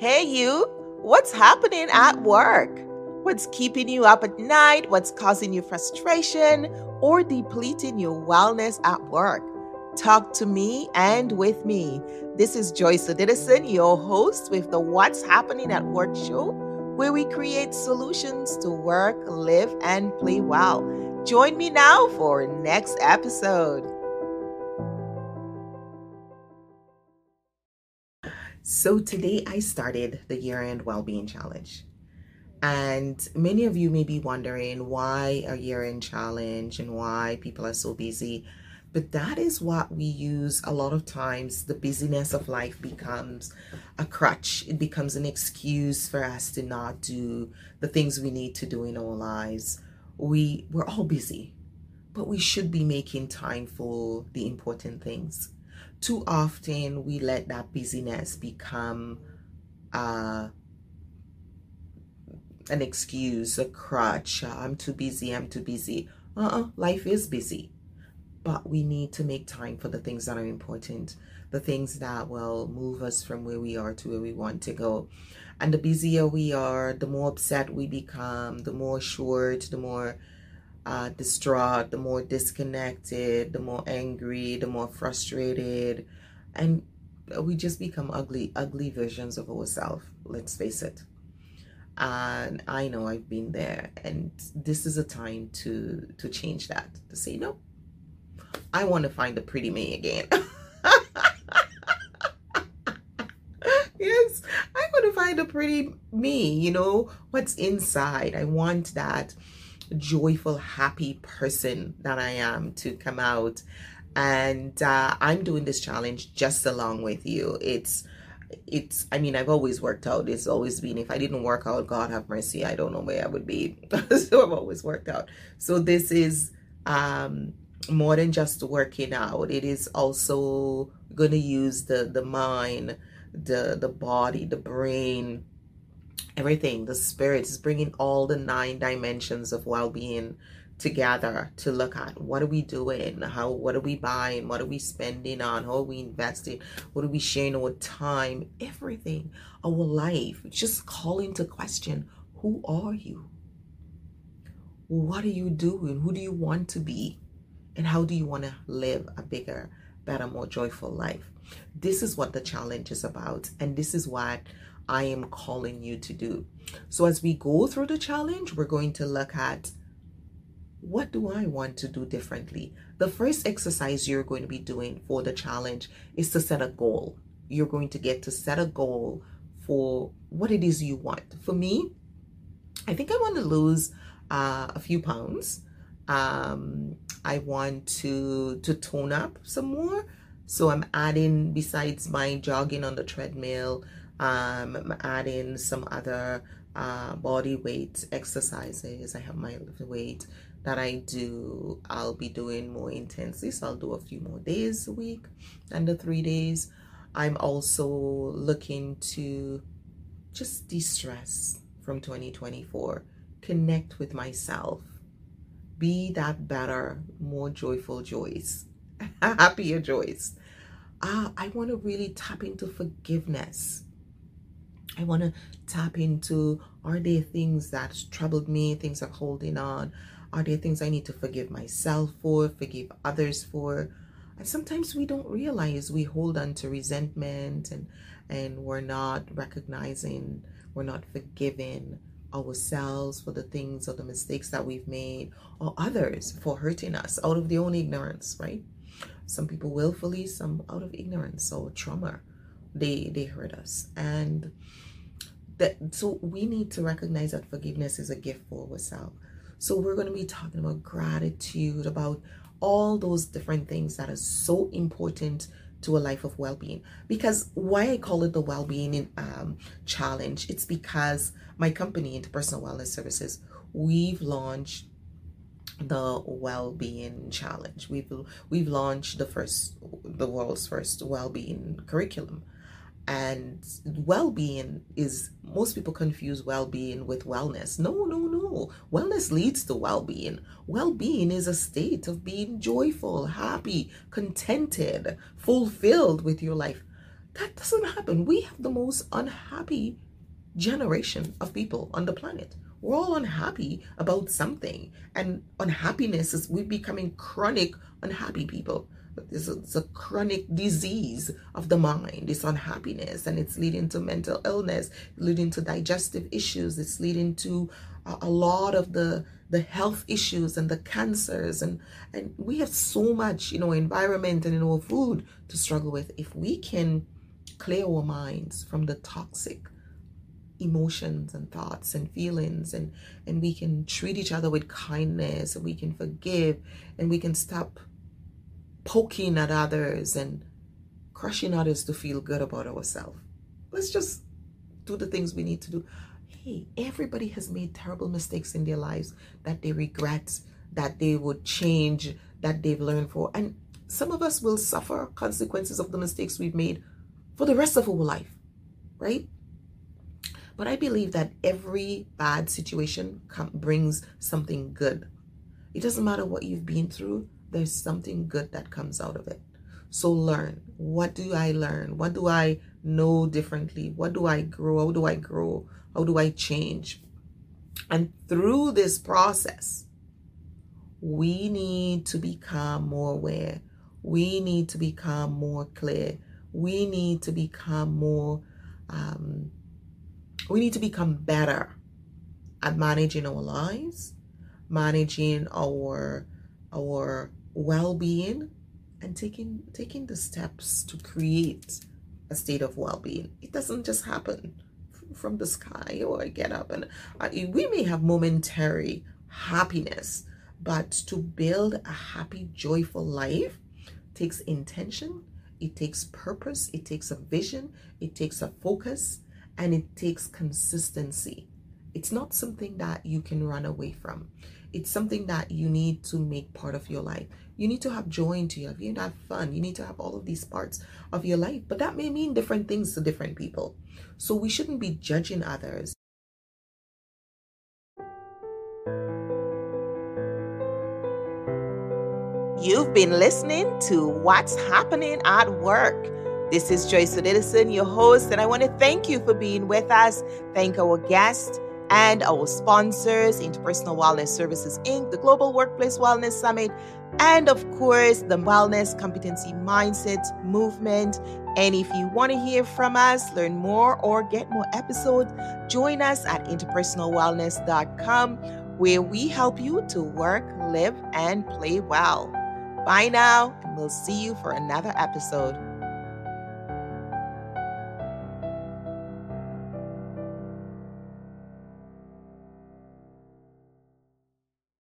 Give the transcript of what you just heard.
Hey, you, what's happening at work? What's keeping you up at night? What's causing you frustration or depleting your wellness at work? Talk to me and with me. This is Joyce Odidison, your host with the What's Happening at Work show, where we create solutions to work, live, and play well. Join me now for next episode. So today I started the year-end well-being challenge. And many of you may be wondering why a year-end challenge and why people are so busy. But that is what we use a lot of times. The busyness of life becomes a crutch. It becomes an excuse for us to not do the things we need to do in our lives. We we're all busy, but we should be making time for the important things too often we let that busyness become uh, an excuse, a crutch. I'm too busy, I'm too busy. Uh-uh, life is busy. But we need to make time for the things that are important, the things that will move us from where we are to where we want to go. And the busier we are, the more upset we become, the more short, the more uh, distraught, the more disconnected, the more angry, the more frustrated, and we just become ugly, ugly versions of ourselves. Let's face it. And I know I've been there, and this is a time to to change that. To say no, I want to find a pretty me again. yes, I want to find a pretty me. You know what's inside. I want that joyful, happy person that I am to come out. And uh, I'm doing this challenge just along with you. It's it's i mean i've always worked out it's always been if i didn't work out god have mercy i don't know where i would be so i've always worked out so this is um more than just working out it is also going to use the the mind the the body the brain everything. The spirit is bringing all the nine dimensions of well-being together to look at. What are we doing? How what are we buying? What are we spending on? How are we investing? What are we sharing our time? Everything. Our life. Just calling to question who are you? What are you doing? Who do you want to be? And how do you want to live a bigger better more joyful life? This is what the challenge is about. And this is what I am calling you to do. So as we go through the challenge, we're going to look at what do I want to do differently? The first exercise you're going to be doing for the challenge is to set a goal. You're going to get to set a goal for what it is you want. For me, I think I want to lose uh, a few pounds. Um, I want to to tone up some more. So I'm adding besides my jogging on the treadmill, um, I'm adding some other uh, body weight exercises. I have my weight that I do. I'll be doing more intensely, so I'll do a few more days a week than the three days. I'm also looking to just de-stress from 2024, connect with myself, be that better, more joyful Joyce, happier Joyce. Uh, I want to really tap into forgiveness I want to tap into are there things that troubled me, things I'm holding on? Are there things I need to forgive myself for, forgive others for? And sometimes we don't realize we hold on to resentment and and we're not recognizing, we're not forgiving ourselves for the things or the mistakes that we've made or others for hurting us out of their own ignorance, right? Some people willfully, some out of ignorance or trauma they they hurt us. And that so we need to recognize that forgiveness is a gift for ourselves. So we're going to be talking about gratitude about all those different things that are so important to a life of well-being. Because why i call it the well-being um, challenge it's because my company interpersonal wellness services we've launched the well-being challenge. We've we've launched the first the world's first well-being curriculum and well-being is most people confuse well-being with wellness no no no wellness leads to well-being well-being is a state of being joyful happy contented fulfilled with your life That doesn't happen. We have the most unhappy generation of people on the planet. We're all unhappy about something, and unhappiness is we're becoming chronic unhappy people. It's a, chronic disease of the mind. It's unhappiness, and it's leading to mental illness, leading to digestive issues. It's leading to a, a lot of the the health issues and the cancers and and we have so much you know environment and in our food to struggle with if we can clear our minds from the toxic emotions and thoughts and feelings and and we can treat each other with kindness and we can forgive and we can stop poking at others and crushing others to feel good about ourselves. Let's just do the things we need to do. Hey everybody has made terrible mistakes in their lives that they regret that they would change that they've learned for. And some of us will suffer consequences of the mistakes we've made for the rest of our life right? But I believe that every bad situation brings something good. It doesn't matter what you've been through, there's something good that comes out of it. So learn. What do I learn? What do I know differently? What do I grow? How do I grow? How do I change? And through this process, we need to become more aware. We need to become more clear. We need to become more um, we need to become better at managing our lives, managing our our well-being and taking taking the steps to create a state of well-being. It doesn't just happen from the sky or get up and we may have momentary happiness, but to build a happy, joyful life takes intention, it takes purpose, it takes a vision, it takes a focus, and it takes consistency. It's not something that you can run away from. It's something that you need to make part of your life. You need to have joy into your life. You need to have fun. You need to have all of these parts of your life. But that may mean different things to different people. So we shouldn't be judging others. You've been listening to What's Happening at Work this is Joyce Odidison, your host, and I want to thank you for being with us. Thank our guests and our sponsors, Interpersonal Wellness Services Inc., the Global Workplace Wellness Summit, and of course, the Wellness Competency Mindset Movement. And if you want to hear from us, learn more, or get more episodes, join us at interpersonalwellness.com, where we help you to work, live, and play well. Bye now, and we'll see you for another episode.